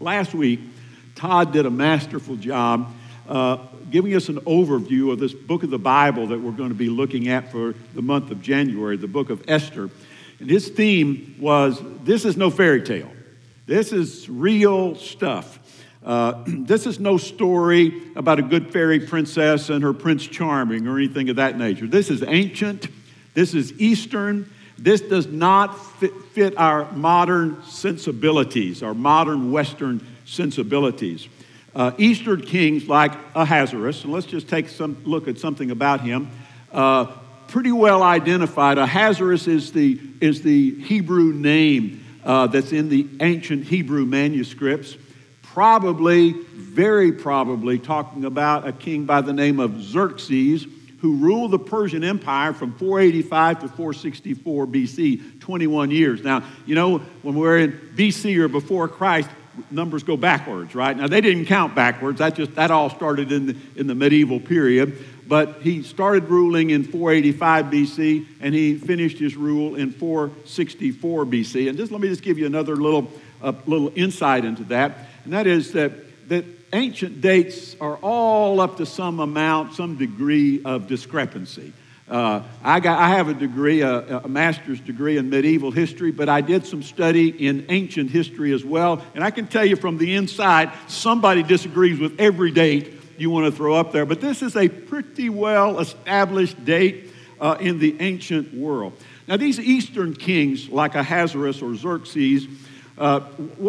Last week, Todd did a masterful job uh, giving us an overview of this book of the Bible that we're going to be looking at for the month of January, the book of Esther. And his theme was this is no fairy tale, this is real stuff. Uh, this is no story about a good fairy princess and her Prince Charming or anything of that nature. This is ancient, this is Eastern. This does not fit, fit our modern sensibilities, our modern Western sensibilities. Uh, Eastern kings like Ahasuerus, and let's just take some look at something about him. Uh, pretty well identified. Ahasuerus is the, is the Hebrew name uh, that's in the ancient Hebrew manuscripts. Probably, very probably, talking about a king by the name of Xerxes, who ruled the Persian Empire from 485 to 464 BC, 21 years. Now, you know, when we're in BC or before Christ, numbers go backwards, right? Now they didn't count backwards. That just that all started in the, in the medieval period. But he started ruling in 485 BC and he finished his rule in 464 BC. And just let me just give you another little uh, little insight into that, and that is that that ancient dates are all up to some amount, some degree of discrepancy. Uh, I, got, I have a degree, a, a, master's degree in medieval history, but I did some study in ancient history as well. And I can tell you from the inside, somebody disagrees with every date you want to throw up there. But this is a pretty well established date uh, in the ancient world. Now, these Eastern kings, like Ahasuerus or Xerxes, uh,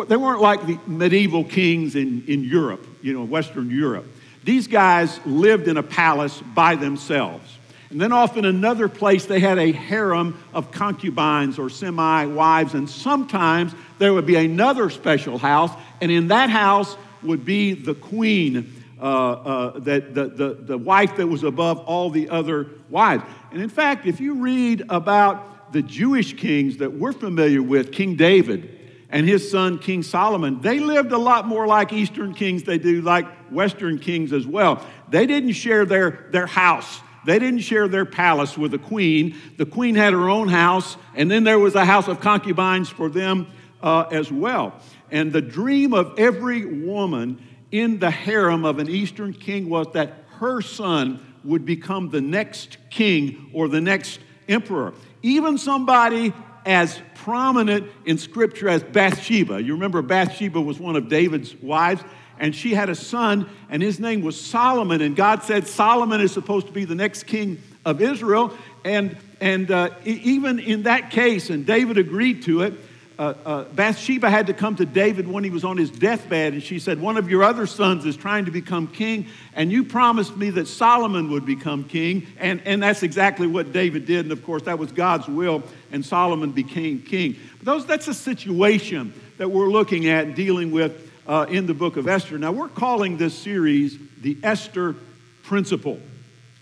they weren't like the medieval kings in, in Europe, you know, Western Europe. These guys lived in a palace by themselves. And then off in another place, they had a harem of concubines or semi wives. And sometimes there would be another special house, and in that house would be the queen, uh, uh, that, the, the, the wife that was above all the other wives. And in fact, if you read about the Jewish kings that we're familiar with, King David, and his son King Solomon, they lived a lot more like Eastern kings they do like Western kings as well. They didn't share their, their house. They didn't share their palace with the queen. The queen had her own house, and then there was a house of concubines for them uh, as well. And the dream of every woman in the harem of an Eastern king was that her son would become the next king or the next emperor. Even somebody as prominent in scripture as Bathsheba. You remember Bathsheba was one of David's wives? and she had a son, and his name was Solomon. And God said, Solomon is supposed to be the next king of Israel. And, and uh, even in that case, and David agreed to it, uh, uh, Bathsheba had to come to David when he was on his deathbed, and she said, One of your other sons is trying to become king, and you promised me that Solomon would become king. And, and that's exactly what David did. And of course, that was God's will, and Solomon became king. But those, that's a situation that we're looking at and dealing with uh, in the book of Esther. Now, we're calling this series the Esther Principle.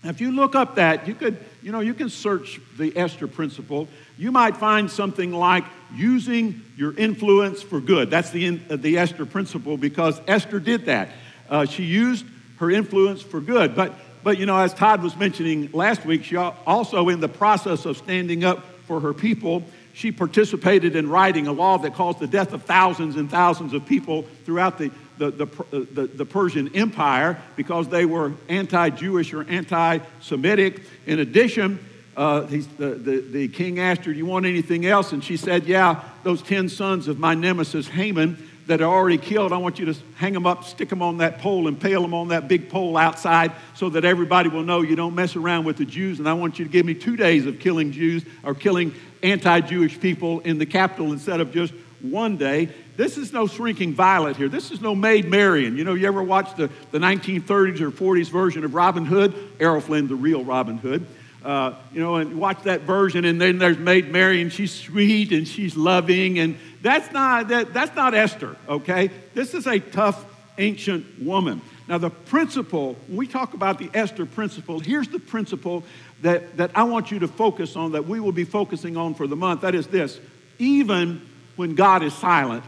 Now, if you look up that, you could, you know, you can search the Esther Principle. You might find something like using your influence for good. That's the, uh, the Esther Principle because Esther did that. Uh, she used her influence for good. But, but, you know, as Todd was mentioning last week, she also, in the process of standing up for her people, she participated in writing a law that caused the death of thousands and thousands of people throughout the, the, the, the, the Persian Empire because they were anti Jewish or anti Semitic. In addition, uh, the, the, the king asked her, Do you want anything else? And she said, Yeah, those 10 sons of my nemesis Haman that are already killed, I want you to hang them up, stick them on that pole, impale them on that big pole outside so that everybody will know you don't mess around with the Jews. And I want you to give me two days of killing Jews or killing anti Jewish people in the capital instead of just one day. This is no shrinking violet here. This is no Maid Marian. You know, you ever watch the, the 1930s or 40s version of Robin Hood? Errol Flynn, the real Robin Hood. Uh, you know, and watch that version, and then there's Maid Marian. She's sweet and she's loving, and that's not that, that's not Esther. Okay, this is a tough ancient woman. Now, the principle when we talk about the Esther principle, here's the principle that, that I want you to focus on, that we will be focusing on for the month. That is this even when God is silent,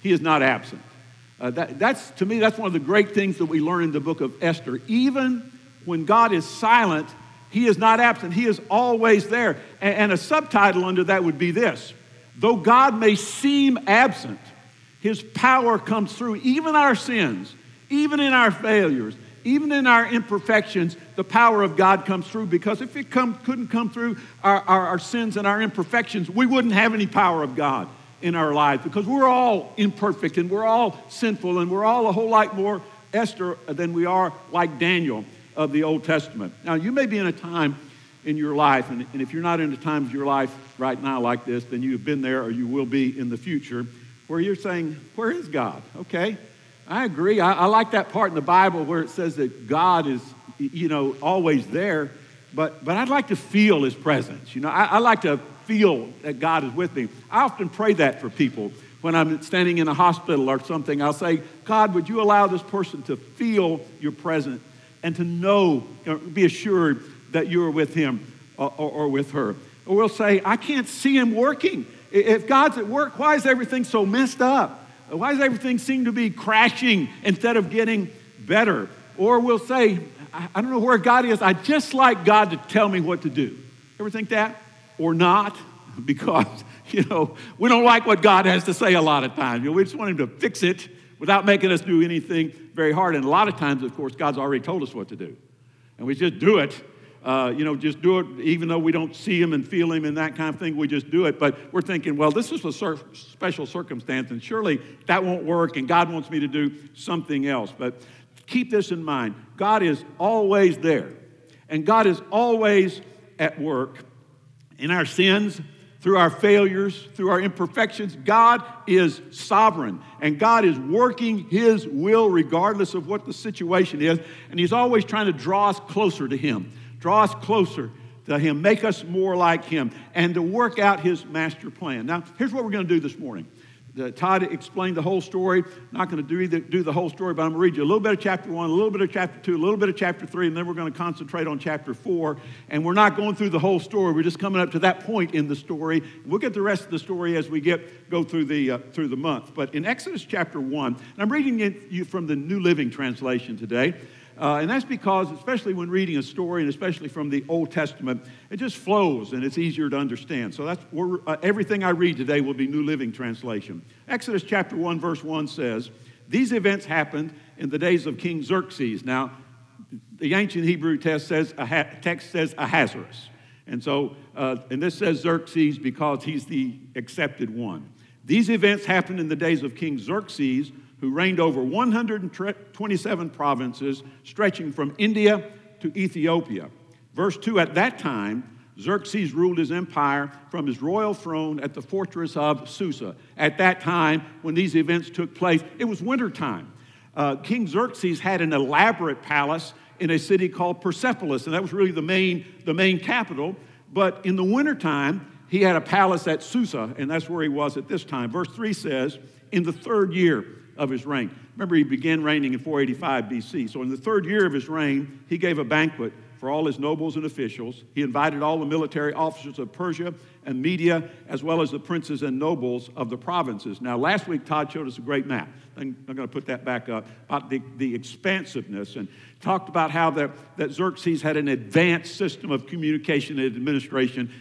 He is not absent. Uh, that, that's, to me, that's one of the great things that we learn in the book of Esther. Even when God is silent, He is not absent, He is always there. And, and a subtitle under that would be this. Though God may seem absent, His power comes through even our sins, even in our failures, even in our imperfections, the power of God comes through. Because if it come, couldn't come through our, our, our sins and our imperfections, we wouldn't have any power of God in our lives because we're all imperfect and we're all sinful and we're all a whole lot more Esther than we are like Daniel of the Old Testament. Now, you may be in a time in your life, and, and if you're not in a time of your life right now like this, then you've been there or you will be in the future where you're saying, Where is God? Okay, I agree. I, I like that part in the Bible where it says that God is, you know, always there, but, but I'd like to feel his presence. You know, I, I like to feel that God is with me. I often pray that for people when I'm standing in a hospital or something. I'll say, God, would you allow this person to feel your presence and to know, be assured that you're with him or, or, or with her? Or we'll say, I can't see him working. If God's at work, why is everything so messed up? Why does everything seem to be crashing instead of getting better? Or we'll say, I don't know where God is. I just like God to tell me what to do. Ever think that? Or not? Because, you know, we don't like what God has to say a lot of times. We just want Him to fix it without making us do anything very hard. And a lot of times, of course, God's already told us what to do. And we just do it uh, you know, just do it, even though we don't see him and feel him and that kind of thing, we just do it. But we're thinking, well, this is a special circumstance, and surely that won't work, and God wants me to do something else. But keep this in mind God is always there, and God is always at work in our sins. Through our failures, through our imperfections, God is sovereign and God is working His will regardless of what the situation is. And He's always trying to draw us closer to Him draw us closer to Him, make us more like Him, and to work out His master plan. Now, here's what we're going to do this morning. The, Todd explained the whole story. not going to do, either, do the whole story, but I'm going to read you a little bit of chapter one, a little bit of chapter two, a little bit of chapter three, and then we're going to concentrate on chapter four. And we're not going through the whole story. We're just coming up to that point in the story. We'll get the rest of the story as we get go through the uh, through the month. But in Exodus chapter one, and I'm reading you from the New Living Translation today. Uh, and that's because, especially when reading a story, and especially from the Old Testament, it just flows and it's easier to understand. So that's where, uh, everything I read today will be New Living Translation. Exodus chapter 1, verse 1 says, These events happened in the days of King Xerxes. Now, the ancient Hebrew text says, text says Ahasuerus. And so, uh, and this says Xerxes because he's the accepted one. These events happened in the days of King Xerxes who reigned over 127 provinces stretching from India to Ethiopia. Verse 2 At that time, Xerxes ruled his empire from his royal throne at the fortress of Susa. At that time, when these events took place, it was wintertime. Uh, King Xerxes had an elaborate palace in a city called Persepolis, and that was really the main, the main capital. But in the wintertime, he had a palace at Susa, and that's where he was at this time. Verse 3 says, In the third year, of his reign. Remember, he began reigning in 485 BC. So, in the third year of his reign, he gave a banquet for all his nobles and officials. He invited all the military officers of Persia and Media, as well as the princes and nobles of the provinces. Now, last week, Todd showed us a great map. I'm going to put that back up about the, the expansiveness and talked about how that, that Xerxes had an advanced system of communication and administration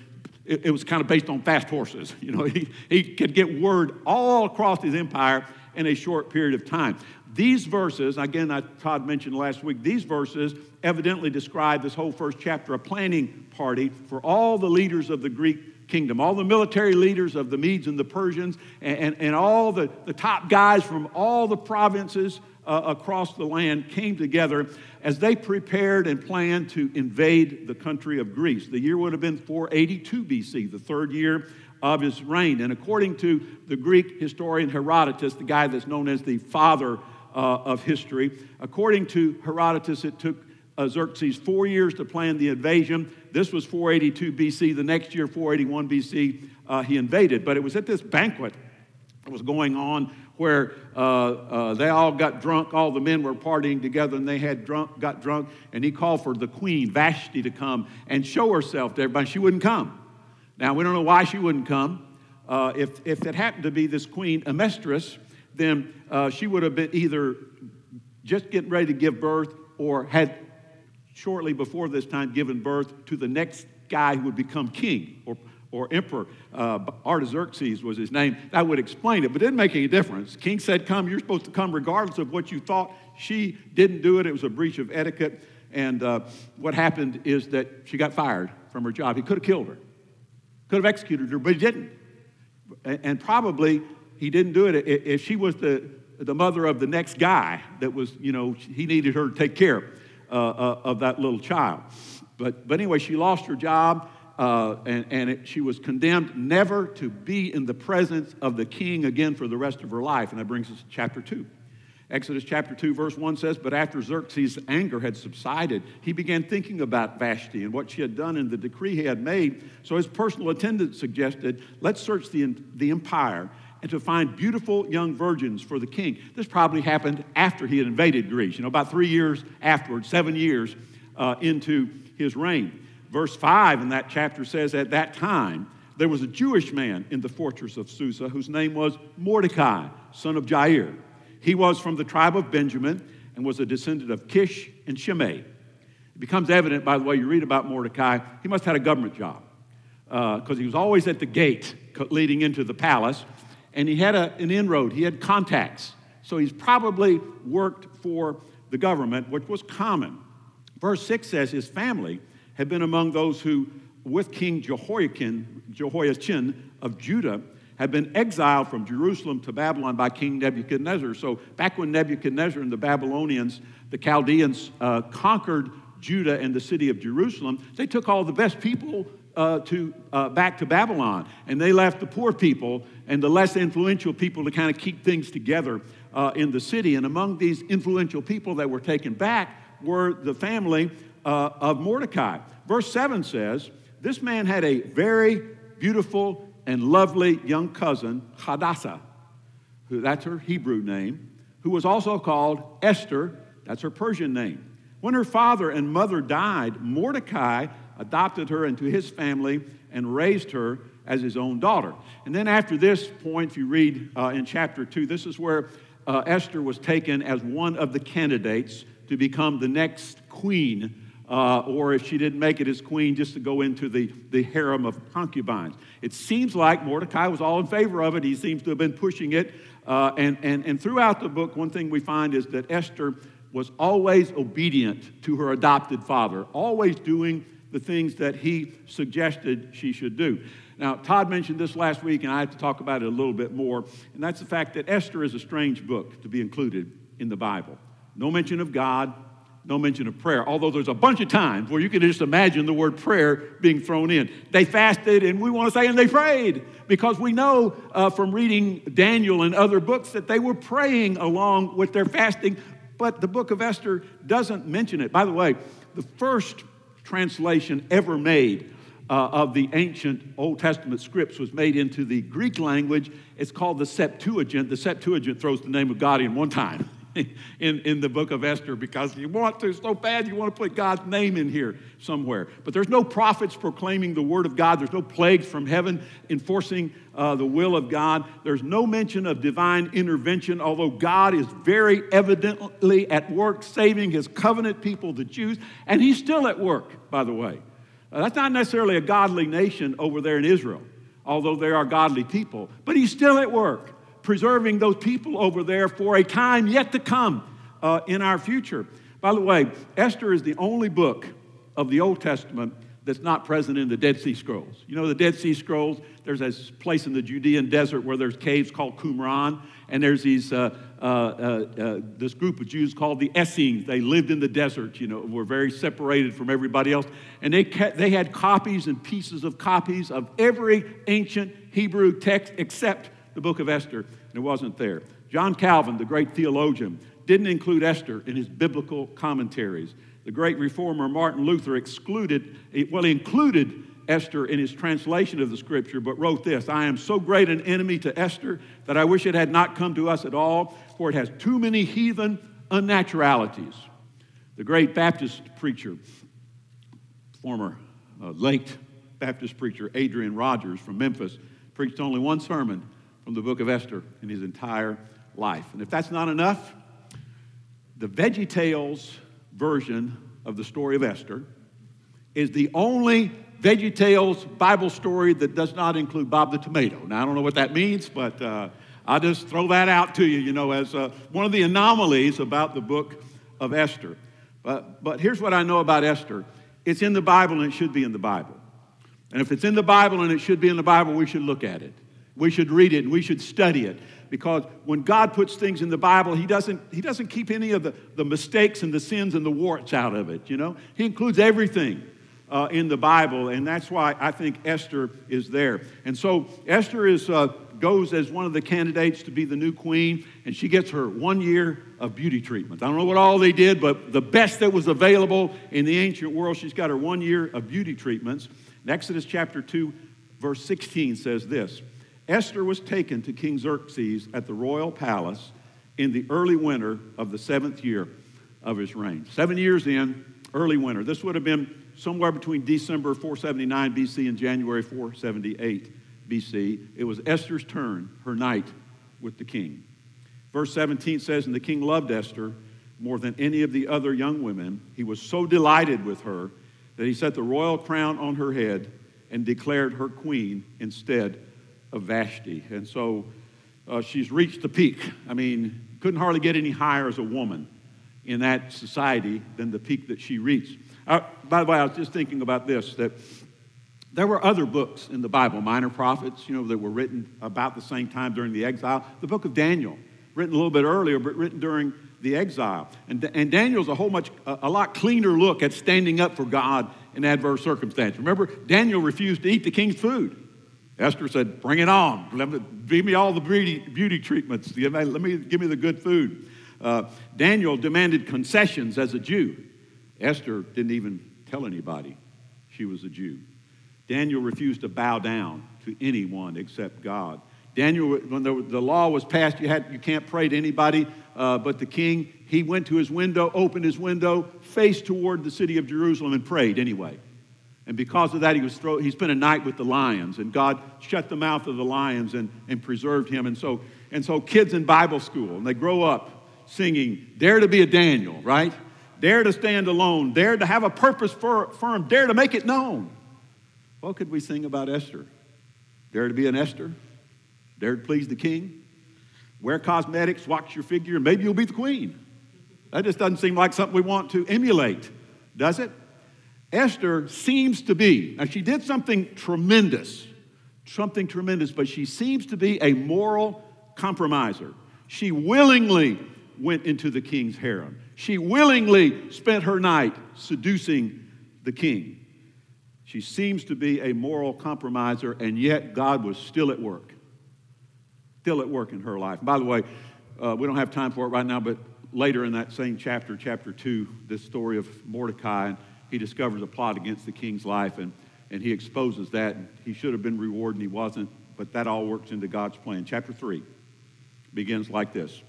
it, it was kind of based on fast horses. You know, he, he could get word all across his empire in a short period of time. These verses, again, I, Todd mentioned last week, these verses evidently describe this whole first chapter a planning party for all the leaders of the Greek kingdom, all the military leaders of the Medes and the Persians, and, and, and all the, the top guys from all the provinces uh, across the land came together as they prepared and planned to invade the country of Greece. The year would have been 482 BC, the third year of his reign. And according to the Greek historian Herodotus, the guy that's known as the father uh, of history, according to Herodotus, it took uh, Xerxes four years to plan the invasion. This was 482 BC. The next year, 481 BC, uh, he invaded. But it was at this banquet that was going on where uh, uh, they all got drunk. All the men were partying together, and they had drunk, got drunk. And he called for the queen Vashti to come and show herself to everybody. She wouldn't come. Now, we don't know why she wouldn't come. Uh, if, if it happened to be this queen, Amestris, then uh, she would have been either just getting ready to give birth or had shortly before this time given birth to the next guy who would become king or or emperor. Uh, Artaxerxes was his name. That would explain it, but it didn't make any difference. King said, Come, you're supposed to come regardless of what you thought. She didn't do it, it was a breach of etiquette. And uh, what happened is that she got fired from her job. He could have killed her, could have executed her, but he didn't. And probably he didn't do it if she was the, the mother of the next guy that was, you know, he needed her to take care uh, uh, of that little child. But, but anyway, she lost her job. Uh, and, and it, she was condemned never to be in the presence of the king again for the rest of her life. And that brings us to chapter 2. Exodus chapter 2, verse 1 says, But after Xerxes' anger had subsided, he began thinking about Vashti and what she had done and the decree he had made. So his personal attendant suggested, Let's search the, the empire and to find beautiful young virgins for the king. This probably happened after he had invaded Greece, you know, about three years afterwards, seven years uh, into his reign. Verse 5 in that chapter says, At that time, there was a Jewish man in the fortress of Susa whose name was Mordecai, son of Jair. He was from the tribe of Benjamin and was a descendant of Kish and Shimei. It becomes evident, by the way, you read about Mordecai, he must have had a government job because uh, he was always at the gate leading into the palace, and he had a, an inroad, he had contacts. So he's probably worked for the government, which was common. Verse 6 says his family had been among those who, with King Jehoiakim, Jehoiachin of Judah, had been exiled from Jerusalem to Babylon by King Nebuchadnezzar. So, back when Nebuchadnezzar and the Babylonians, the Chaldeans, uh, conquered Judah and the city of Jerusalem, they took all the best people uh, to, uh, back to Babylon. And they left the poor people and the less influential people to kind of keep things together uh, in the city. And among these influential people that were taken back were the family uh, of Mordecai. Verse 7 says, This man had a very beautiful and lovely young cousin, Hadassah, who that's her Hebrew name, who was also called Esther, that's her Persian name. When her father and mother died, Mordecai adopted her into his family and raised her as his own daughter. And then after this point, if you read uh, in chapter 2, this is where uh, Esther was taken as one of the candidates to become the next queen uh, or if she didn't make it as queen, just to go into the, the harem of concubines. It seems like Mordecai was all in favor of it. He seems to have been pushing it. Uh, and, and, and throughout the book, one thing we find is that Esther was always obedient to her adopted father, always doing the things that he suggested she should do. Now, Todd mentioned this last week, and I have to talk about it a little bit more, and that's the fact that Esther is a strange book to be included in the Bible. No mention of God, no mention of prayer, although there's a bunch of times where you can just imagine the word prayer being thrown in. They fasted, and we want to say, and they prayed, because we know uh, from reading Daniel and other books that they were praying along with their fasting, but the book of Esther doesn't mention it. By the way, the first translation ever made uh, of the ancient Old Testament scripts was made into the Greek language. It's called the Septuagint. The Septuagint throws the name of God in one time. in, in the book of Esther because you want to so bad you want to put God's name in here somewhere. But there's no prophets proclaiming the word of God, there's no plagues from heaven enforcing uh, the will of God. There's no mention of divine intervention, although God is very evidently at work saving his covenant people, the Jews, and he's still at work, by the way. Uh, that's not necessarily a godly nation over there in Israel, although they are godly people, but he's still at work preserving those people over there for a time yet to come uh, in our future. By the way, Esther is the only book of the Old Testament that's not present in the Dead Sea Scrolls. You know, the Dead Sea Scrolls, there's this place in the Judean desert where there's caves called Qumran, and there's these, uh, uh, uh, uh this group of Jews called the Essenes. They lived in the desert, you know, were very separated from everybody else. And they, they had copies and pieces of copies of every ancient Hebrew text except the book of Esther, and it wasn't there. John Calvin, the great theologian, didn't include Esther in his biblical commentaries. The great reformer Martin Luther excluded, well, he included Esther in his translation of the scripture, but wrote this I am so great an enemy to Esther that I wish it had not come to us at all, for it has too many heathen unnaturalities. The great Baptist preacher, former uh, late Baptist preacher Adrian Rogers from Memphis, preached only one sermon from the book of Esther in his entire life. And if that's not enough, the Veggie Tales version of the story of Esther is the only Veggie Tales Bible story that does not include Bob the Tomato. Now, I don't know what that means, but uh, I'll just throw that out to you, you know, as uh, one of the anomalies about the book of Esther. But, but here's what I know about Esther it's in the Bible and it should be in the Bible. And if it's in the Bible and it should be in the Bible, we should look at it. We should read it and we should study it. Because when God puts things in the Bible, He doesn't, he doesn't keep any of the, the mistakes and the sins and the warts out of it, you know? He includes everything uh, in the Bible, and that's why I think Esther is there. And so Esther is, uh, goes as one of the candidates to be the new queen, and she gets her one year of beauty treatment. I don't know what all they did, but the best that was available in the ancient world, she's got her one year of beauty treatments. In Exodus chapter 2, verse 16 says this Esther was taken to King Xerxes at the royal palace in the early winter of the seventh year of his reign. Seven years in, early winter. This would have been somewhere between December 479 BC and January 478 BC. It was Esther's turn, her night with the king. Verse 17 says, And the king loved Esther more than any of the other young women. He was so delighted with her that he set the royal crown on her head and declared her queen instead of Vashti. And so uh, she's reached the peak. I mean, couldn't hardly get any higher as a woman in that society than the peak that she reached. Uh, by the way, I was just thinking about this that there were other books in the Bible, minor prophets, you know, that were written about the same time during the exile. The book of Daniel, written a little bit earlier, but written during the exile. And, and Daniel's a whole much, a, a lot cleaner look at standing up for God in adverse circumstances. Remember, Daniel refused to eat the king's food. Esther said, Bring it on. Let give me all the beauty, beauty treatments. Let me, give me the good food. Uh, Daniel demanded concessions as a Jew. Esther didn't even tell anybody she was a Jew. Daniel refused to bow down to anyone except God. Daniel, when the, the law was passed, you, had, you can't pray to anybody uh, but the king. He went to his window, opened his window, faced toward the city of Jerusalem, and prayed anyway. And because of that, he, was throw, he spent a night with the lions, and God shut the mouth of the lions and, and preserved him. And so, and so, kids in Bible school, and they grow up singing, Dare to be a Daniel, right? Dare to stand alone, dare to have a purpose for, firm, dare to make it known. What could we sing about Esther? Dare to be an Esther? Dare to please the king? Wear cosmetics, watch your figure, and maybe you'll be the queen. That just doesn't seem like something we want to emulate, does it? Esther seems to be, now she did something tremendous, something tremendous, but she seems to be a moral compromiser. She willingly went into the king's harem. She willingly spent her night seducing the king. She seems to be a moral compromiser, and yet God was still at work. Still at work in her life. By the way, uh, we don't have time for it right now, but later in that same chapter, chapter 2, this story of Mordecai he discovers a plot against the king's life and, and he exposes that. He should have been rewarded and he wasn't, but that all works into God's plan. Chapter 3 begins like this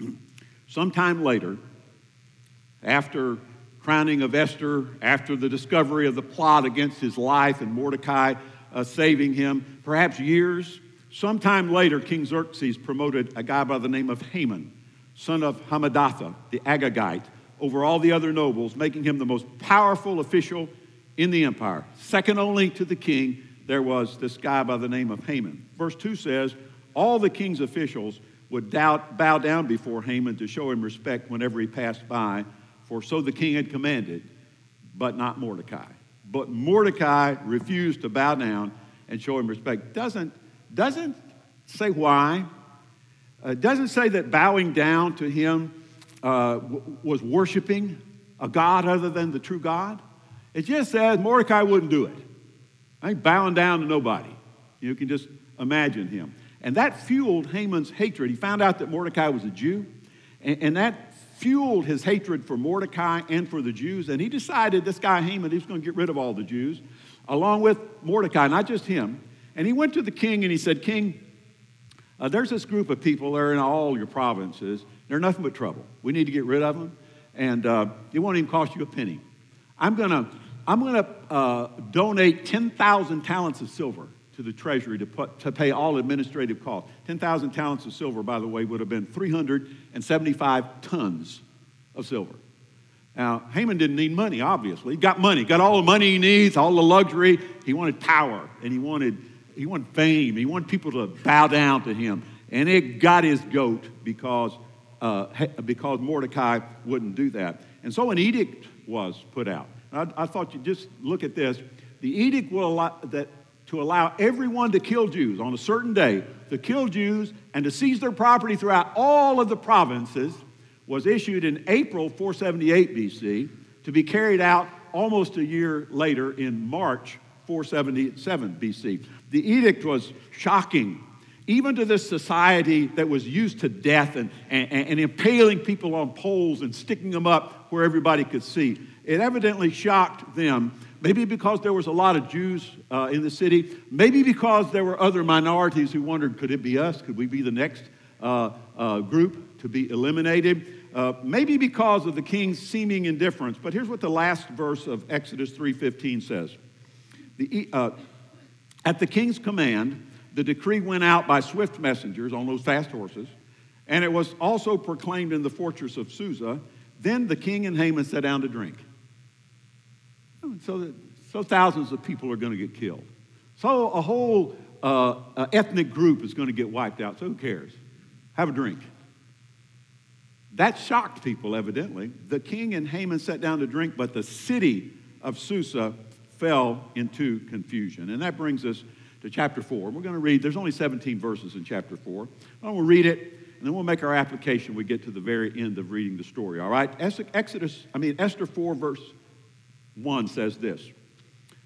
Sometime later, after crowning of Esther, after the discovery of the plot against his life and Mordecai uh, saving him, perhaps years, sometime later, King Xerxes promoted a guy by the name of Haman, son of Hammedatha, the Agagite, over all the other nobles, making him the most powerful official in the empire. Second only to the king, there was this guy by the name of Haman. Verse 2 says, All the king's officials would doubt, bow down before Haman to show him respect whenever he passed by, for so the king had commanded, but not Mordecai. But Mordecai refused to bow down and show him respect. Doesn't, doesn't say why. Uh, doesn't say that bowing down to him uh, was worshiping a God other than the true God. It just says Mordecai wouldn't do it. I ain't bowing down to nobody. You can just imagine him. And that fueled Haman's hatred. He found out that Mordecai was a Jew, and, and that fueled his hatred for Mordecai and for the Jews. And he decided this guy Haman, he was going to get rid of all the Jews, along with Mordecai, not just him. And he went to the king and he said, King, uh, there's this group of people, they're in all your provinces, they're nothing but trouble. We need to get rid of them, and uh, it won't even cost you a penny. I'm going to I'm gonna, uh, donate 10,000 talents of silver to the treasury to, put, to pay all administrative costs. 10,000 talents of silver, by the way, would have been 375 tons of silver. Now, Haman didn't need money, obviously. He got money, got all the money he needs, all the luxury. He wanted power, and he wanted, he wanted fame. He wanted people to bow down to him. And it got his goat because, uh, because Mordecai wouldn't do that. And so an edict was put out. I, I thought you'd just look at this. The edict will allow, that, to allow everyone to kill Jews on a certain day, to kill Jews and to seize their property throughout all of the provinces was issued in April 478 BC to be carried out almost a year later in March 477 BC. The edict was shocking, even to this society that was used to death and, and, and impaling people on poles and sticking them up where everybody could see. It evidently shocked them, maybe because there was a lot of Jews uh, in the city, maybe because there were other minorities who wondered could it be us? Could we be the next uh, uh, group to be eliminated? Uh, maybe because of the king's seeming indifference. But here's what the last verse of Exodus 3:15 says. The, uh, at the king's command, the decree went out by swift messengers on those fast horses, and it was also proclaimed in the fortress of Susa. Then the king and Haman sat down to drink. So, that, so thousands of people are going to get killed. So a whole uh, ethnic group is going to get wiped out. So who cares? Have a drink. That shocked people, evidently. The king and Haman sat down to drink, but the city of Susa fell into confusion. And that brings us to chapter 4. We're going to read, there's only 17 verses in chapter 4. I'm going to read it, and then we'll make our application. We get to the very end of reading the story, all right? Exodus, I mean, Esther 4, verse 1 says this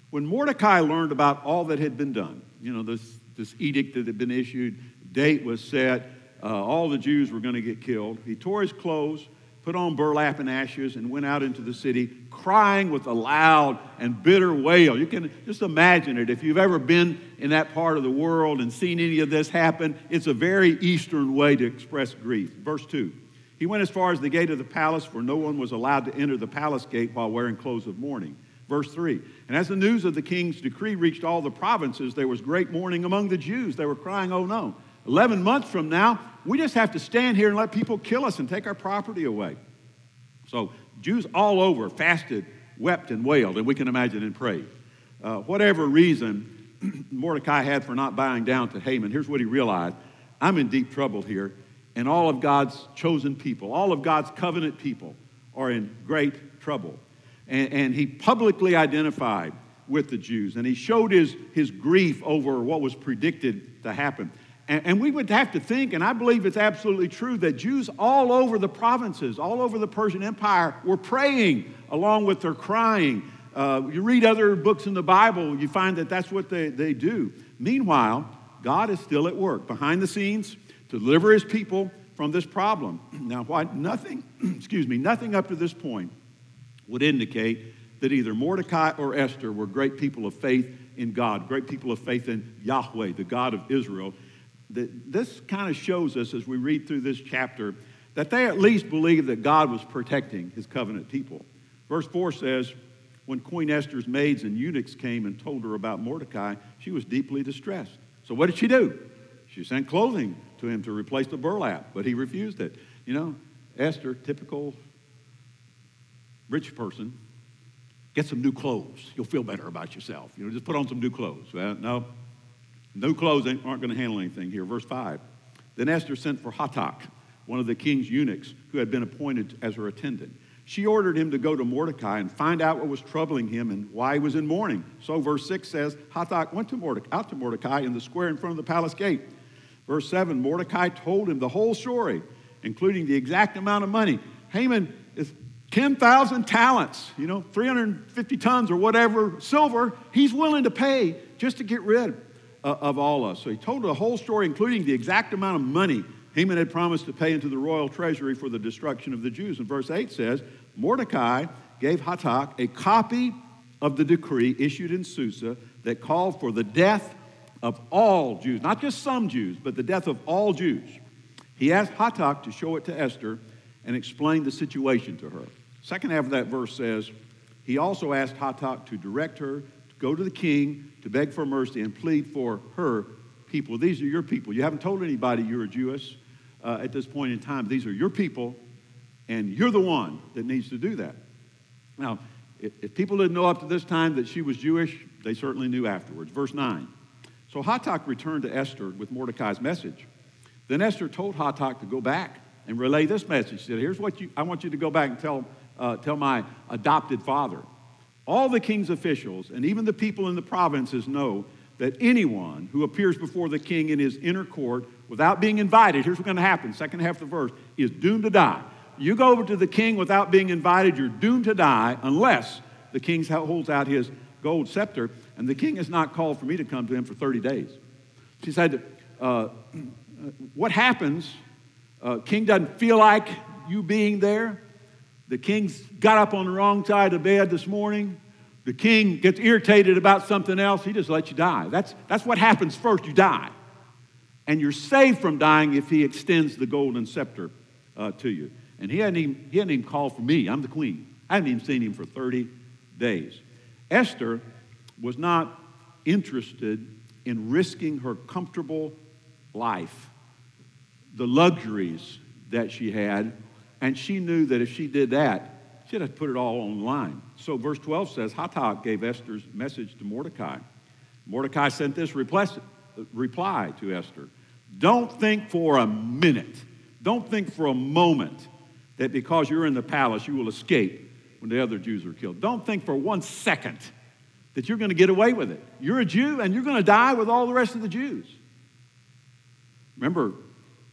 When Mordecai learned about all that had been done, you know, this, this edict that had been issued, date was set, uh, all the Jews were going to get killed. He tore his clothes, put on burlap and ashes, and went out into the city crying with a loud and bitter wail. You can just imagine it. If you've ever been in that part of the world and seen any of this happen, it's a very Eastern way to express grief. Verse 2 He went as far as the gate of the palace, for no one was allowed to enter the palace gate while wearing clothes of mourning. Verse 3 And as the news of the king's decree reached all the provinces, there was great mourning among the Jews. They were crying, Oh no. 11 months from now, we just have to stand here and let people kill us and take our property away. So, Jews all over fasted, wept, and wailed, and we can imagine and prayed. Uh, whatever reason Mordecai had for not bowing down to Haman, here's what he realized I'm in deep trouble here, and all of God's chosen people, all of God's covenant people, are in great trouble. And, and he publicly identified with the Jews, and he showed his, his grief over what was predicted to happen. And, and we would have to think, and I believe it's absolutely true, that Jews all over the provinces, all over the Persian Empire, were praying along with their crying. Uh, you read other books in the Bible, you find that that's what they, they do. Meanwhile, God is still at work behind the scenes to deliver his people from this problem. Now, why nothing, excuse me, nothing up to this point would indicate that either Mordecai or Esther were great people of faith in God, great people of faith in Yahweh, the God of Israel, this kind of shows us as we read through this chapter that they at least believed that God was protecting his covenant people. Verse 4 says, When Queen Esther's maids and eunuchs came and told her about Mordecai, she was deeply distressed. So what did she do? She sent clothing to him to replace the burlap, but he refused it. You know, Esther, typical rich person, get some new clothes. You'll feel better about yourself. You know, just put on some new clothes. Well, no, New clothes aren't going to handle anything here. Verse 5. Then Esther sent for Hathach, one of the king's eunuchs who had been appointed as her attendant. She ordered him to go to Mordecai and find out what was troubling him and why he was in mourning. So, verse 6 says Hathach went to Mordecai, out to Mordecai in the square in front of the palace gate. Verse 7 Mordecai told him the whole story, including the exact amount of money. Haman is 10,000 talents, you know, 350 tons or whatever silver, he's willing to pay just to get rid Uh, of all us. So he told the whole story, including the exact amount of money Haman had promised to pay into the royal treasury for the destruction of the Jews. And verse 8 says Mordecai gave Hathach a copy of the decree issued in Susa that called for the death of all Jews, not just some Jews, but the death of all Jews. He asked Hathach to show it to Esther and explain the situation to her. Second half of that verse says, he also asked Hathach to direct her go to the king to beg for mercy and plead for her people. These are your people. You haven't told anybody you're a Jewess uh, at this point in time. These are your people, and you're the one that needs to do that. Now, if, if people didn't know up to this time that she was Jewish, they certainly knew afterwards. Verse 9. So Hathach returned to Esther with Mordecai's message. Then Esther told Hathach to go back and relay this message. She said, Here's what you, I want you to go back and tell, uh, tell my adopted father. All the king's officials and even the people in the provinces know that anyone who appears before the king in his inner court without being invited, here's what's going to happen, second half of the verse, is doomed to die. You go over to the king without being invited, you're doomed to die unless the king holds out his gold scepter, and the king has not called for me to come to him for 30 days. She said, uh, What happens? Uh, king doesn't feel like you being there. The king's got up on the wrong side of bed this morning. The king gets irritated about something else. He just lets you die. That's, that's what happens first. You die. And you're saved from dying if he extends the golden scepter uh, to you. And he hadn't, even, he hadn't even called for me. I'm the queen. I haven't even seen him for 30 days. Esther was not interested in risking her comfortable life, the luxuries that she had, and she knew that if she did that, she'd have to put it all on the line. So, verse 12 says Hathach gave Esther's message to Mordecai. Mordecai sent this reply to Esther Don't think for a minute, don't think for a moment that because you're in the palace, you will escape when the other Jews are killed. Don't think for one second that you're going to get away with it. You're a Jew and you're going to die with all the rest of the Jews. Remember,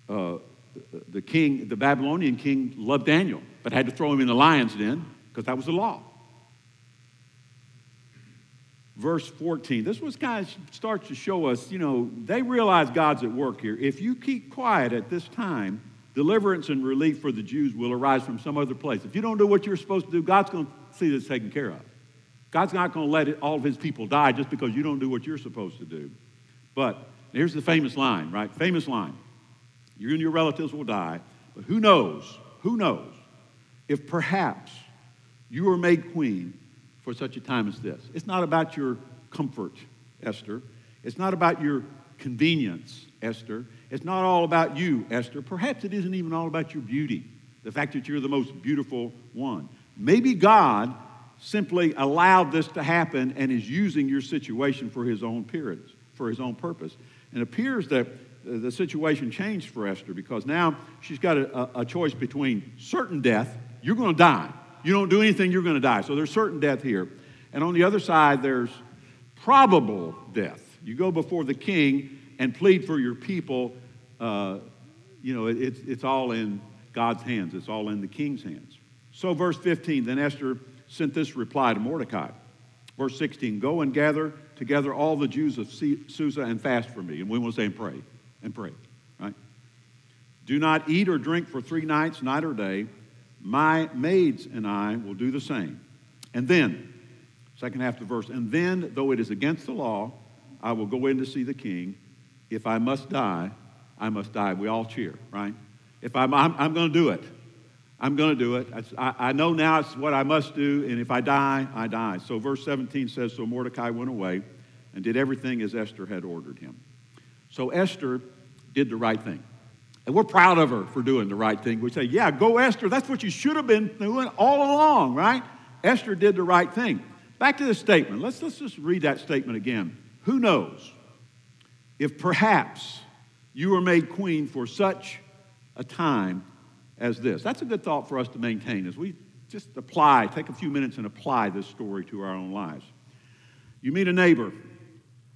uh, the king, the Babylonian king, loved Daniel, but had to throw him in the lion's den because that was the law. Verse 14, this was kind of starts to show us, you know, they realize God's at work here. If you keep quiet at this time, deliverance and relief for the Jews will arise from some other place. If you don't do what you're supposed to do, God's going to see this taken care of. God's not going to let it, all of his people die just because you don't do what you're supposed to do. But here's the famous line, right? Famous line. You and your relatives will die, but who knows, who knows if perhaps you are made queen for such a time as this. It's not about your comfort, Esther. It's not about your convenience, Esther. It's not all about you, Esther. Perhaps it isn't even all about your beauty, the fact that you're the most beautiful one. Maybe God simply allowed this to happen and is using your situation for his own appearance, for his own purpose. And it appears that the situation changed for Esther because now she's got a, a choice between certain death, you're going to die. You don't do anything, you're going to die. So there's certain death here. And on the other side, there's probable death. You go before the king and plead for your people. Uh, you know, it, it's, it's all in God's hands, it's all in the king's hands. So, verse 15, then Esther sent this reply to Mordecai. Verse 16, go and gather together all the Jews of Susa and fast for me. And we want to say and pray, and pray, right? Do not eat or drink for three nights, night or day. My maids and I will do the same. And then, second half of the verse, and then, though it is against the law, I will go in to see the king. If I must die, I must die. We all cheer, right? If I'm, I'm, I'm going to do it. I'm going to do it. I, I, know now it's what I must do, and if I die, I die. So, verse 17 says So Mordecai went away and did everything as Esther had ordered him. So, Esther did the right thing. And we're proud of her for doing the right thing. We say, Yeah, go, Esther. That's what you should have been doing all along, right? Esther did the right thing. Back to this statement. Let's, let's just read that statement again. Who knows if perhaps you were made queen for such a time as this. That's a good thought for us to maintain as we just apply, take a few minutes and apply this story to our own lives. You meet a neighbor,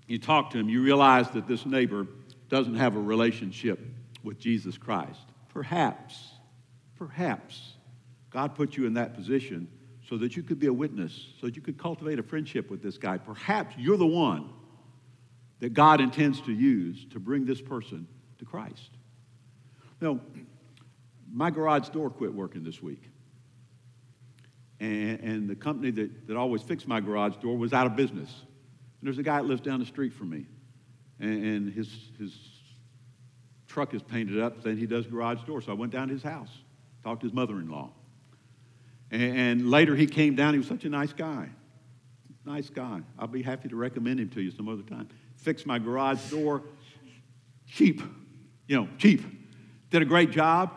you talk to him, you realize that this neighbor doesn't have a relationship with Jesus Christ. Perhaps, perhaps God put you in that position so that you could be a witness, so that you could cultivate a friendship with this guy. Perhaps you're the one that God intends to use to bring this person to Christ. Now, my garage door quit working this week. And, and the company that, that always fixed my garage door was out of business. And there's a guy that lives down the street from me. And, and his, his truck is painted up saying he does garage doors. So I went down to his house, talked to his mother in law. And, and later he came down. He was such a nice guy. Nice guy. I'll be happy to recommend him to you some other time. Fixed my garage door. Cheap. You know, cheap. Did a great job.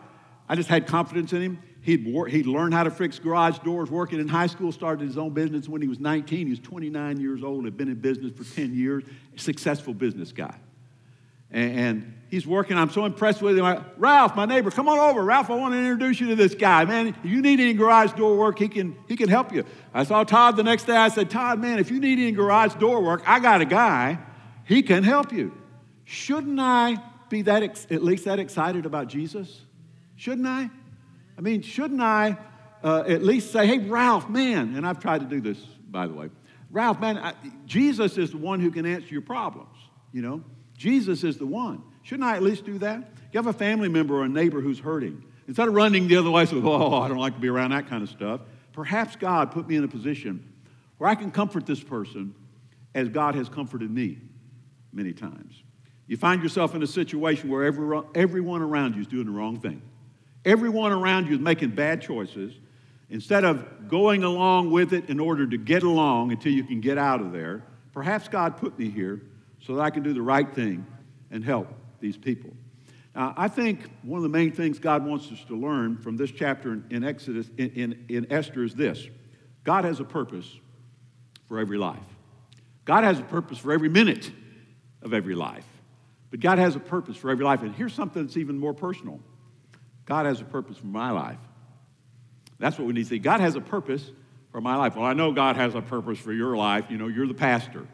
I just had confidence in him. He'd, wor- he'd learned how to fix garage doors working in high school, started his own business when he was 19. He was 29 years old, had been in business for 10 years, successful business guy. And, and he's working. I'm so impressed with him. I, Ralph, my neighbor, come on over. Ralph, I want to introduce you to this guy. Man, if you need any garage door work, he can, he can help you. I saw Todd the next day. I said, Todd, man, if you need any garage door work, I got a guy. He can help you. Shouldn't I be that ex- at least that excited about Jesus? Shouldn't I? I mean, shouldn't I uh, at least say, hey, Ralph, man, and I've tried to do this, by the way. Ralph, man, I, Jesus is the one who can answer your problems, you know? Jesus is the one. Shouldn't I at least do that? You have a family member or a neighbor who's hurting. Instead of running the other way, saying, oh, I don't like to be around that kind of stuff, perhaps God put me in a position where I can comfort this person as God has comforted me many times. You find yourself in a situation where everyone around you is doing the wrong thing. Everyone around you is making bad choices. Instead of going along with it in order to get along until you can get out of there, perhaps God put me here so that I can do the right thing and help these people. Now, I think one of the main things God wants us to learn from this chapter in, Exodus, in, in, in Esther, is this God has a purpose for every life. God has a purpose for every minute of every life. But God has a purpose for every life. And here's something that's even more personal God has a purpose for my life. That's what we need to see. God has a purpose for my life. Well, I know God has a purpose for your life. You know, you're the pastor.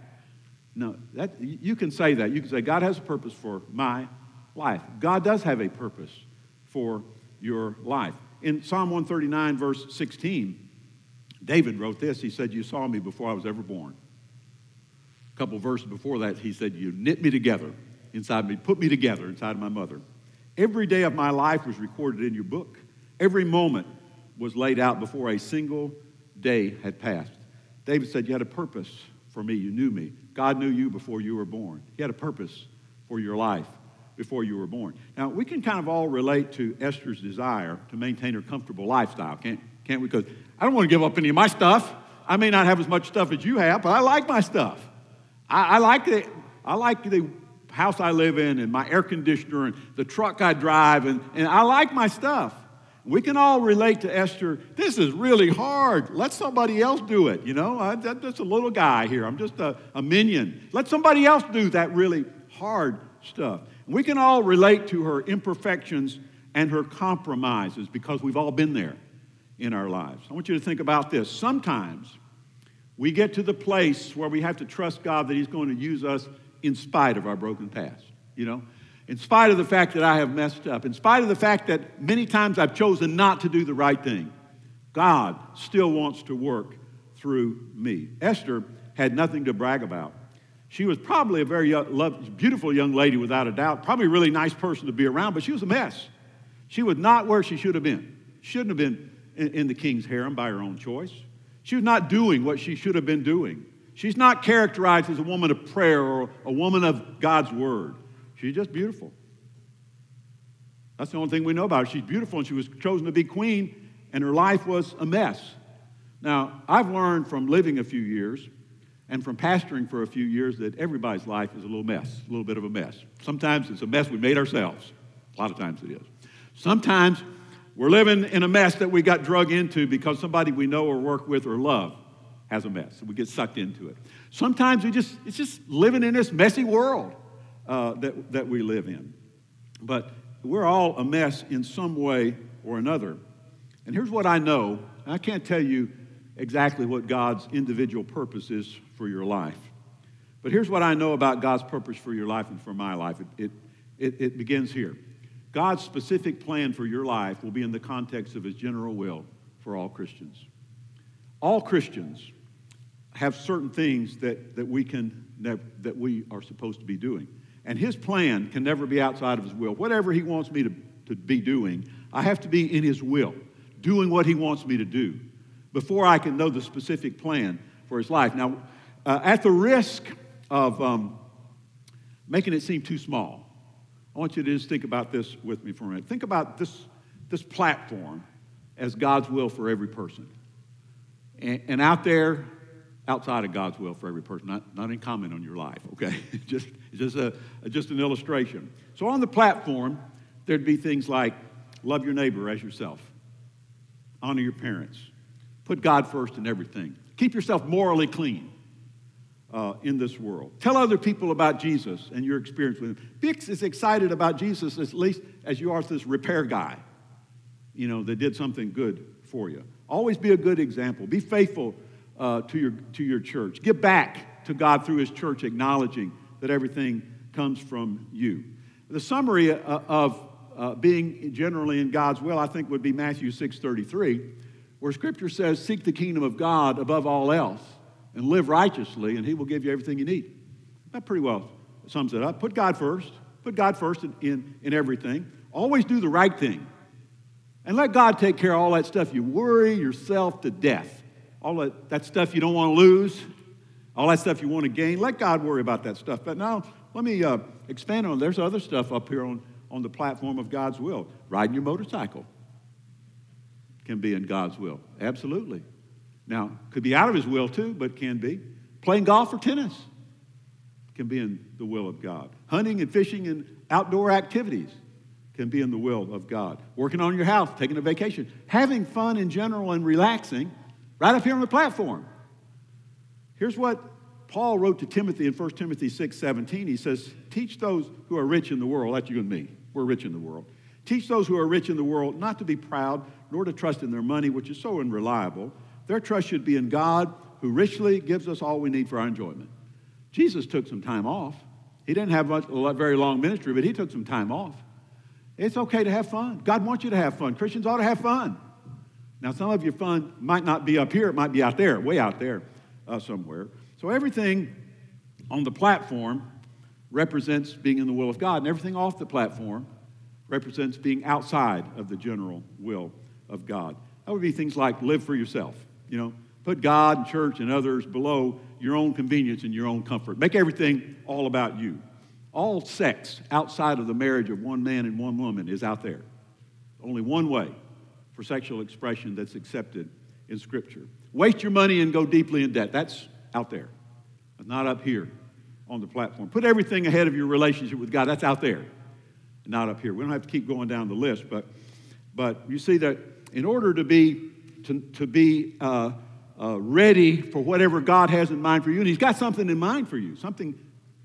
No, that, you can say that. You can say, God has a purpose for my life. God does have a purpose for your life. In Psalm 139, verse 16, David wrote this. He said, You saw me before I was ever born. A couple verses before that, he said, You knit me together inside me, put me together inside of my mother. Every day of my life was recorded in your book. Every moment was laid out before a single day had passed. David said, You had a purpose for me. You knew me. God knew you before you were born. He had a purpose for your life before you were born. Now, we can kind of all relate to Esther's desire to maintain her comfortable lifestyle, can't, can't we? Because I don't want to give up any of my stuff. I may not have as much stuff as you have, but I like my stuff. I, I like the, I like the house I live in and my air conditioner and the truck I drive, and, and I like my stuff. We can all relate to Esther. This is really hard. Let somebody else do it. You know, I'm just a little guy here. I'm just a, a minion. Let somebody else do that really hard stuff. We can all relate to her imperfections and her compromises because we've all been there in our lives. I want you to think about this. Sometimes we get to the place where we have to trust God that He's going to use us in spite of our broken past. You know, in spite of the fact that I have messed up, in spite of the fact that many times I've chosen not to do the right thing, God still wants to work through me. Esther had nothing to brag about. She was probably a very beautiful young lady, without a doubt, probably a really nice person to be around, but she was a mess. She was not where she should have been. Shouldn't have been in, in the king's harem by her own choice. She was not doing what she should have been doing. She's not characterized as a woman of prayer or a woman of God's word. She's just beautiful. That's the only thing we know about her. She's beautiful and she was chosen to be queen, and her life was a mess. Now, I've learned from living a few years and from pastoring for a few years that everybody's life is a little mess, a little bit of a mess. Sometimes it's a mess we made ourselves. A lot of times it is. Sometimes we're living in a mess that we got drug into because somebody we know or work with or love has a mess. We get sucked into it. Sometimes we just, it's just living in this messy world uh, that, that we live in. But we're all a mess in some way or another. And here's what I know I can't tell you exactly what God's individual purpose is for your life. But here's what I know about God's purpose for your life and for my life. It, it, it, it begins here. God's specific plan for your life will be in the context of his general will for all Christians. All Christians have certain things that, that we can that we are supposed to be doing. And his plan can never be outside of his will. Whatever he wants me to, to be doing, I have to be in his will, doing what he wants me to do before I can know the specific plan for his life. Now, uh, at the risk of um, making it seem too small, I want you to just think about this with me for a minute. Think about this, this platform as God's will for every person. And, and out there, outside of God's will for every person, not, not in comment on your life, okay? just, just, a, just an illustration. So on the platform, there'd be things like love your neighbor as yourself. honor your parents. Put God first in everything. Keep yourself morally clean uh, in this world. Tell other people about Jesus and your experience with him. Be as excited about Jesus at least as you are this repair guy, you know, that did something good for you. Always be a good example. Be faithful uh, to, your, to your church. Give back to God through his church, acknowledging that everything comes from you. The summary uh, of uh, being generally in God's will, I think, would be Matthew 6.33, where Scripture says, seek the kingdom of God above all else and live righteously, and he will give you everything you need. That pretty well sums it up. Put God first. Put God first in, in, in everything. Always do the right thing. And let God take care of all that stuff you worry yourself to death. All that, stuff you don't want to lose, all that stuff you want to gain. Let God worry about that stuff. But now, let me uh, expand on There's other stuff up here on, on the platform of God's will. Riding your motorcycle can be in God's will. Absolutely. Now, could be out of his will too, but can be. Playing golf or tennis can be in the will of God. Hunting and fishing and outdoor activities can be in the will of God. Working on your house, taking a vacation, having fun in general and relaxing right up here on the platform. Here's what Paul wrote to Timothy in 1 Timothy 6 17. He says, Teach those who are rich in the world, that's you and me, we're rich in the world. Teach those who are rich in the world not to be proud, nor to trust in their money, which is so unreliable their trust should be in God, who richly gives us all we need for our enjoyment. Jesus took some time off. He didn't have much, a very long ministry, but he took some time off. It's okay to have fun. God wants you to have fun. Christians ought to have fun. Now, some of your fun might not be up here, it might be out there, way out there uh, somewhere. So, everything on the platform represents being in the will of God, and everything off the platform represents being outside of the general will of God. That would be things like live for yourself. You know, put God and church and others below your own convenience and your own comfort. Make everything all about you. All sex outside of the marriage of one man and one woman is out there. Only one way for sexual expression that's accepted in Scripture. Waste your money and go deeply in debt. That's out there, not up here on the platform. Put everything ahead of your relationship with God. That's out there, not up here. We don't have to keep going down the list, but, but you see that in order to be to, to be uh, uh, ready for whatever God has in mind for you. And He's got something in mind for you, something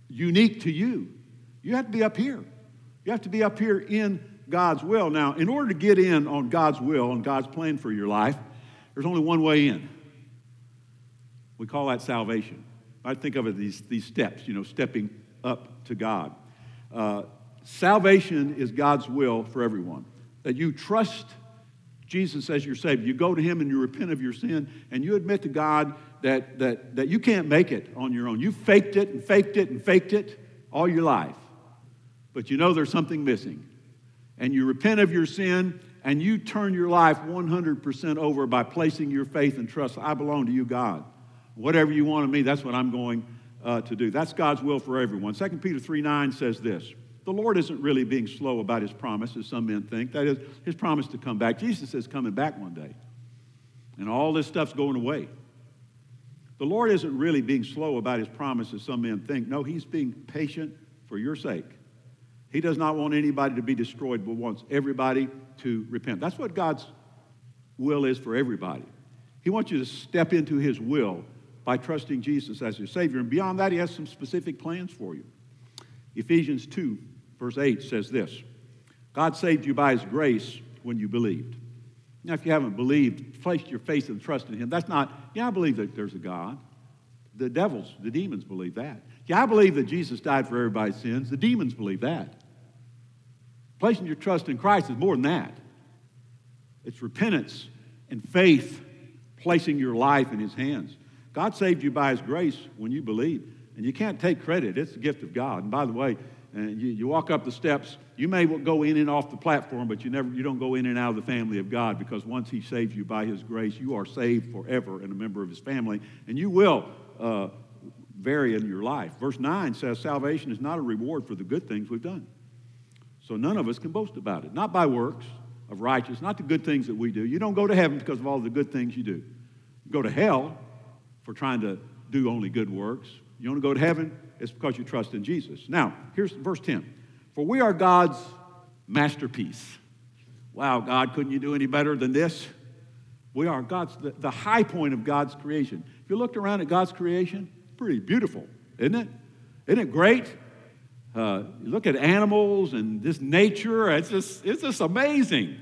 unique to you. You have to be up here. You have to be up here in God's will. Now, in order to get in on God's will and God's plan for your life, there's only one way in. We call that salvation. I think of it these, these steps, you know, stepping up to God. Uh, salvation is God's will for everyone. That you trust Jesus as your Savior. You go to Him and you repent of your sin and you admit to God that, that, that you can't make it on your own. You faked it and faked it and faked it all your life. But you know there's something missing. And you repent of your sin and you turn your life 100% over by placing your faith and trust. I belong to you, God. Whatever you want of me, that's what I'm going uh, to do. That's God's will for everyone. 2 Peter 3 9 says this the Lord isn't really being slow about his promise, as some men think. That is, his promise to come back. Jesus is coming back one day. And all this stuff's going away. The Lord isn't really being slow about his promise, as some men think. No, he's being patient for your sake. He does not want anybody to be destroyed, but wants everybody to repent. That's what God's will is for everybody. He wants you to step into his will by trusting Jesus as your Savior. And beyond that, he has some specific plans for you. Ephesians 2 verse 8 says this God saved you by his grace when you believed. Now, if you haven't believed, placed your faith and trust in him, that's not, yeah, I believe that there's a God. The devils, the demons believe that. Yeah, I believe that Jesus died for everybody's sins. The demons believe that. Placing your trust in Christ is more than that. It's repentance and faith, placing your life in his hands. God saved you by his grace when you believe. And you can't take credit. It's the gift of God. And by the way, and you, you walk up the steps. You may go in and off the platform, but you never you don't go in and out of the family of God because once He saves you by His grace, you are saved forever and a member of His family, and you will uh, vary in your life. Verse nine says, "Salvation is not a reward for the good things we've done." So none of us can boast about it, not by works of righteousness, not the good things that we do. You don't go to heaven because of all the good things you do. You go to hell for trying to do only good works. You to go to heaven? It's because you trust in Jesus. Now, here's verse 10. For we are God's masterpiece. Wow, God, couldn't you do any better than this? We are God's, the, the high point of God's creation. If you looked around at God's creation, pretty beautiful, isn't it? Isn't it great? Uh, you look at animals and this nature, it's just, it's just amazing.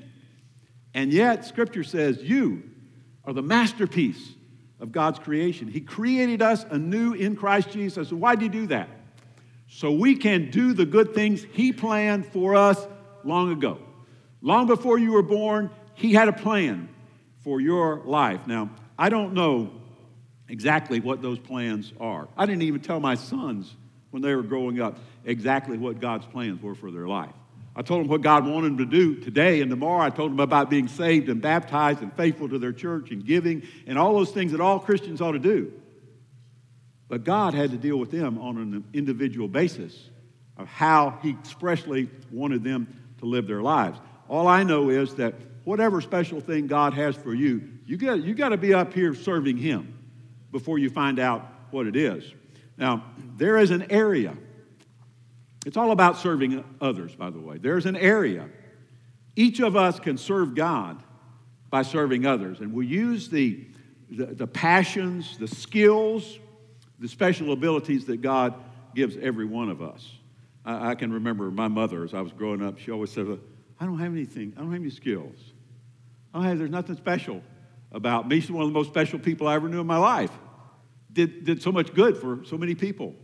And yet, Scripture says you are the masterpiece of God's creation. He created us anew in Christ Jesus. Why did He do that? So we can do the good things He planned for us long ago. Long before you were born, He had a plan for your life. Now, I don't know exactly what those plans are. I didn't even tell my sons when they were growing up exactly what God's plans were for their life. I told them what God wanted them to do today and tomorrow. I told them about being saved and baptized and faithful to their church and giving and all those things that all Christians ought to do. But God had to deal with them on an individual basis of how He expressly wanted them to live their lives. All I know is that whatever special thing God has for you, you got, you got to be up here serving Him before you find out what it is. Now, there is an area. It's all about serving others, by the way. There's an area. Each of us can serve God by serving others. And we use the, the, the passions, the skills, the special abilities that God gives every one of us. I, I, can remember my mother as I was growing up, she always said, I don't have anything, I don't have any skills. I have, there's nothing special about me. She's one of the most special people I ever knew in my life did, did so much good for so many people.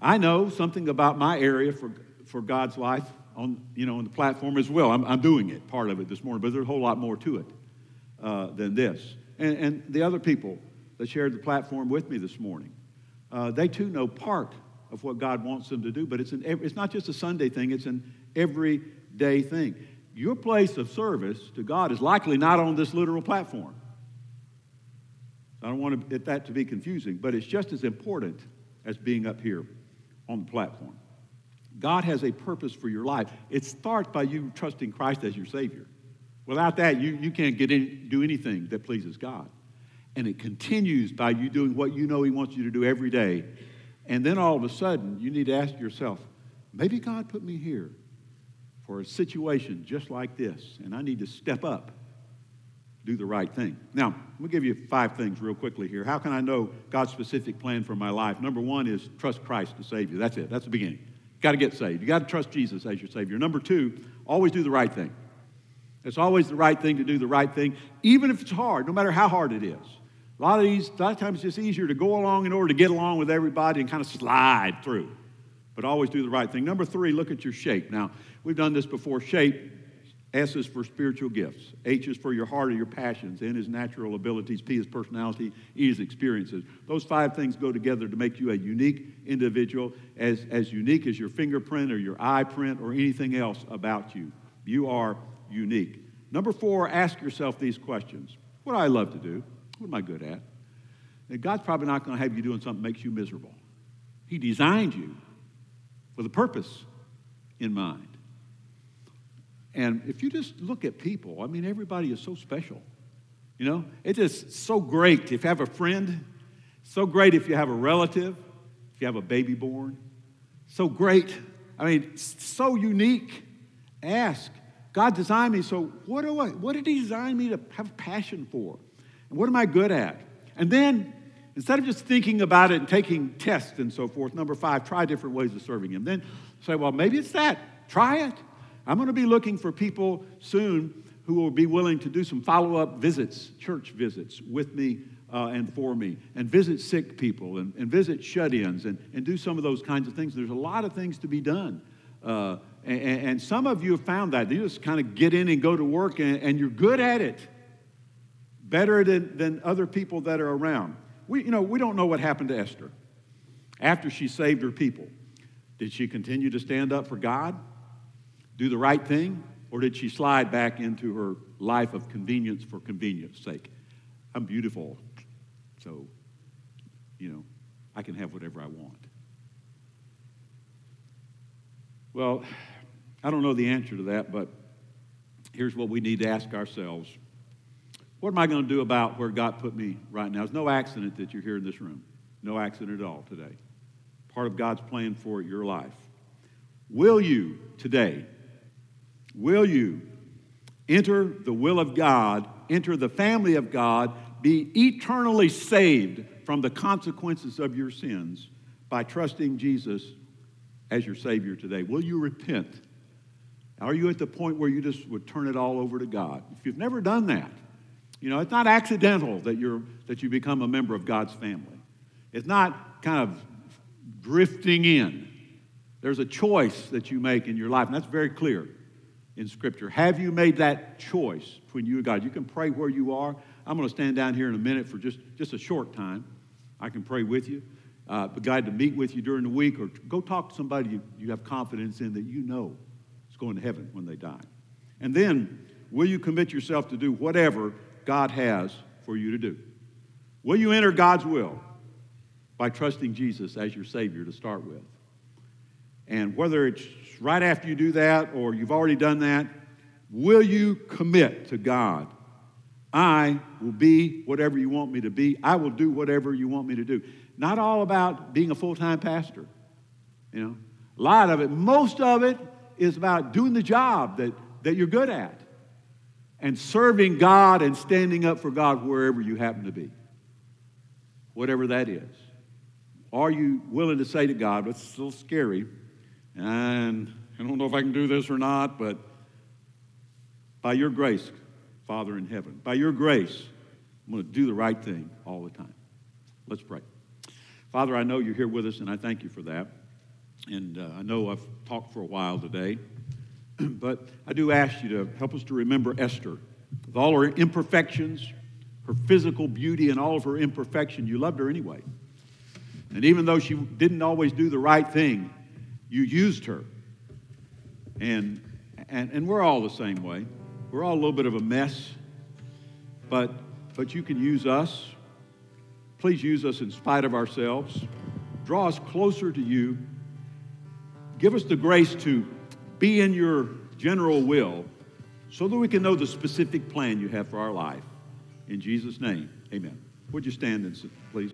I know something about my area for, for God's life on, you know, on the platform as well. I'm, I'm doing it, part of it this morning, but there's a whole lot more to it uh, than this. And, and, the other people that shared the platform with me this morning, uh, they too know part of what God wants them to do, but it's, an, it's not just a Sunday thing, it's an everyday thing. Your place of service to God is likely not on this literal platform. I don't want that to be confusing, but it's just as important as being up here on the platform. God has a purpose for your life. It starts by you trusting Christ as your Savior. Without that, you, you can't get in, do anything that pleases God. And it continues by you doing what you know He wants you to do every day. And then all of a sudden, you need to ask yourself, maybe God put me here for a situation just like this, and I need to step up do the right thing. Now, let me give you five things real quickly here. How can I know God's specific plan for my life? Number one is trust Christ to save you. That's it. That's the beginning. You got to get saved. You got to trust Jesus as your Savior. Number two, always do the right thing. It's always the right thing to do the right thing, even if it's hard, no matter how hard it is. A lot of these, a lot of times it's just easier to go along in order to get along with everybody and kind of slide through. But always do the right thing. Number three, look at your shape. Now, we've done this before. Shape S is for spiritual gifts. H is for your heart or your passions. N is natural abilities. P is personality. E is experiences. Those five things go together to make you a unique individual, as, as unique as your fingerprint or your eye print or anything else about you. You are unique. Number four, ask yourself these questions What do I love to do? What am I good at? And God's probably not going to have you doing something that makes you miserable. He designed you with a purpose in mind. And if you just look at people, I mean, everybody is so special. You know, it's so great if you have a friend, so great if you have a relative, if you have a baby born. So great. I mean, so unique. Ask. God designed me, so what do I, what did He design me to have passion for? And what am I good at? And then, instead of just thinking about it and taking tests and so forth, number five, try different ways of serving Him. Then say, well, maybe it's that. Try it. I'm going to be looking for people soon who will be willing to do some follow up visits, church visits with me uh, and for me, and visit sick people and, and visit shut ins and, and do some of those kinds of things. There's a lot of things to be done. Uh, and, and, some of you have found that. You just kind of get in and go to work, and, and you're good at it, better than, than other people that are around. We, you know, we don't know what happened to Esther after she saved her people. Did she continue to stand up for God? Do the right thing, or did she slide back into her life of convenience for convenience sake? I'm beautiful, so, you know, I can have whatever I want. Well, I don't know the answer to that, but here's what we need to ask ourselves What am I going to do about where God put me right now? It's no accident that you're here in this room. No accident at all today. Part of God's plan for your life. Will you today Will you enter the will of God, enter the family of God, be eternally saved from the consequences of your sins by trusting Jesus as your Savior today? Will you repent? Are you at the point where you just would turn it all over to God? If you've never done that, you know, it's not accidental that, you're, that you become a member of God's family. It's not kind of drifting in. There's a choice that you make in your life, and that's very clear in Scripture. Have you made that choice between you and God? You can pray where you are. I'm going to stand down here in a minute for just, just a short time. I can pray with you, uh, be glad to meet with you during the week, or go talk to somebody you, you have confidence in that you know is going to heaven when they die. And then, will you commit yourself to do whatever God has for you to do? Will you enter God's will by trusting Jesus as your Savior to start with? And whether it's right after you do that or you've already done that, will you commit to God? I will be whatever you want me to be. I will do whatever you want me to do. Not all about being a full time pastor. You know, a lot of it, most of it is about doing the job that, that you're good at and serving God and standing up for God wherever you happen to be, whatever that is. Are you willing to say to God, it's still scary, and I don't know if I can do this or not, but by your grace, Father in heaven, by your grace, I'm going to do the right thing all the time. Let's pray. Father, I know you're here with us, and I thank you for that. And uh, I know I've talked for a while today, but I do ask you to help us to remember Esther. With all her imperfections, her physical beauty, and all of her imperfection, you loved her anyway. And even though she didn't always do the right thing, you used her. And, and, and we're all the same way. We're all a little bit of a mess, but, but you can use us. Please use us in spite of ourselves. Draw us closer to you. Give us the grace to be in your general will so that we can know the specific plan you have for our life. In Jesus' name, amen. Would you stand and sit, please?